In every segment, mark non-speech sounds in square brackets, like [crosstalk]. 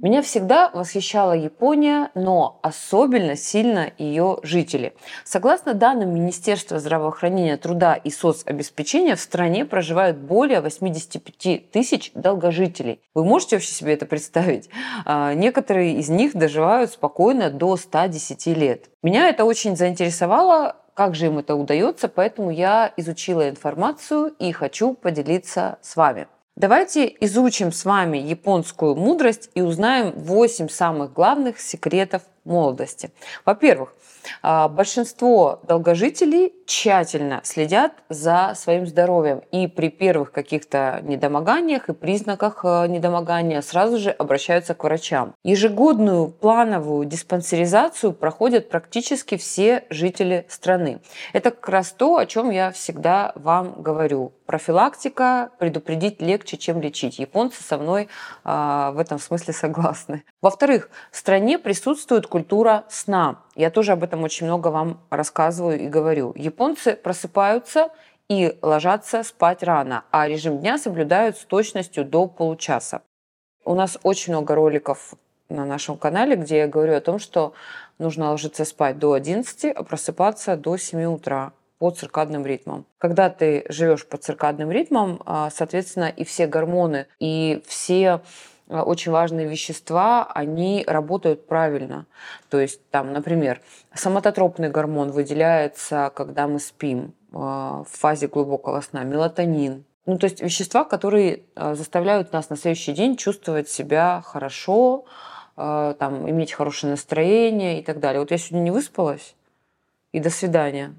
Меня всегда восхищала Япония, но особенно сильно ее жители. Согласно данным Министерства здравоохранения, труда и соцобеспечения, в стране проживают более 85 тысяч долгожителей. Вы можете вообще себе это представить? А, некоторые из них доживают спокойно до 110 лет. Меня это очень заинтересовало, как же им это удается, поэтому я изучила информацию и хочу поделиться с вами. Давайте изучим с вами японскую мудрость и узнаем 8 самых главных секретов молодости. Во-первых, а, большинство долгожителей тщательно следят за своим здоровьем и при первых каких-то недомоганиях и признаках э, недомогания сразу же обращаются к врачам. Ежегодную плановую диспансеризацию проходят практически все жители страны. Это как раз то, о чем я всегда вам говорю. Профилактика предупредить легче, чем лечить. Японцы со мной э, в этом смысле согласны. Во-вторых, в стране присутствует культура сна. Я тоже об этом очень много вам рассказываю и говорю. Японцы просыпаются и ложатся спать рано, а режим дня соблюдают с точностью до получаса. У нас очень много роликов на нашем канале, где я говорю о том, что нужно ложиться спать до 11, а просыпаться до 7 утра по циркадным ритмам. Когда ты живешь по циркадным ритмам, а, соответственно, и все гормоны, и все очень важные вещества, они работают правильно. То есть, там, например, соматотропный гормон выделяется, когда мы спим а, в фазе глубокого сна, мелатонин. Ну, то есть вещества, которые а, заставляют нас на следующий день чувствовать себя хорошо, там, иметь хорошее настроение и так далее. Вот я сегодня не выспалась, и до свидания.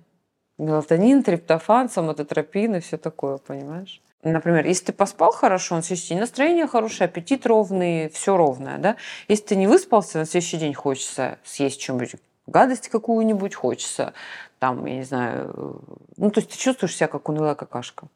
Мелатонин, триптофан, соматотропин и все такое, понимаешь? Например, если ты поспал хорошо, на следующий день настроение хорошее, аппетит ровный, все ровное, да? Если ты не выспался, на следующий день хочется съесть что-нибудь, гадость какую-нибудь, хочется там, я не знаю, ну, то есть ты чувствуешь себя как унылая какашка.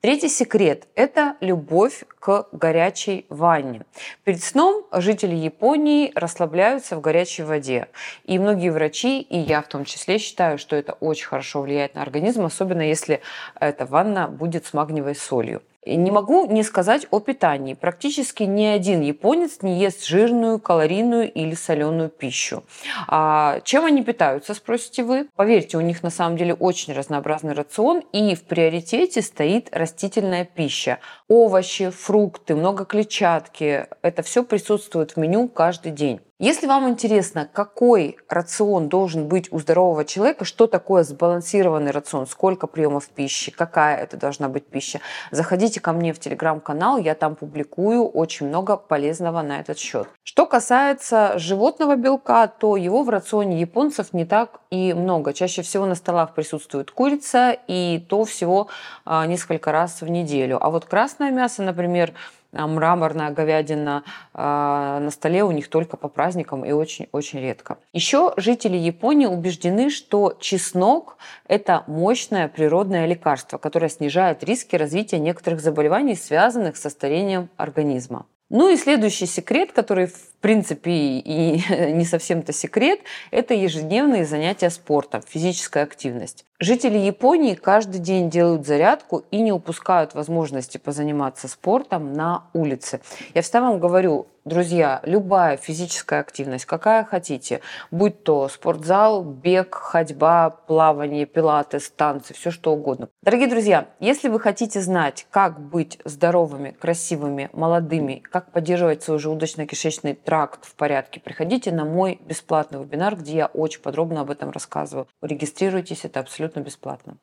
Третий секрет – это любовь к горячей ванне. Перед сном жители Японии расслабляются в горячей воде. И многие врачи, и я в том числе, считаю, что это очень хорошо влияет на организм, особенно если эта ванна будет с магниевой солью. Не могу не сказать о питании. Практически ни один японец не ест жирную, калорийную или соленую пищу. А чем они питаются, спросите вы? Поверьте, у них на самом деле очень разнообразный рацион, и в приоритете стоит растительная пища. Овощи, фрукты, много клетчатки. Это все присутствует в меню каждый день. Если вам интересно, какой рацион должен быть у здорового человека, что такое сбалансированный рацион, сколько приемов пищи, какая это должна быть пища, заходите ко мне в телеграм-канал, я там публикую очень много полезного на этот счет. Что касается животного белка, то его в рационе японцев не так и много. Чаще всего на столах присутствует курица и то всего а, несколько раз в неделю. А вот красное мясо, например, мраморная говядина а, на столе у них только по праздникам и очень-очень редко. Еще жители Японии убеждены, что чеснок – это мощное природное лекарство, которое снижает риски развития некоторых заболеваний, связанных со старением организма. Ну и следующий секрет, который в принципе и [laughs] не совсем-то секрет, это ежедневные занятия спортом, физическая активность. Жители Японии каждый день делают зарядку и не упускают возможности позаниматься спортом на улице. Я всегда вам говорю, друзья, любая физическая активность, какая хотите, будь то спортзал, бег, ходьба, плавание, пилатес, танцы, все что угодно. Дорогие друзья, если вы хотите знать, как быть здоровыми, красивыми, молодыми, как поддерживать свой желудочно-кишечный тракт в порядке, приходите на мой бесплатный вебинар, где я очень подробно об этом рассказываю. Регистрируйтесь, это абсолютно бесплатно.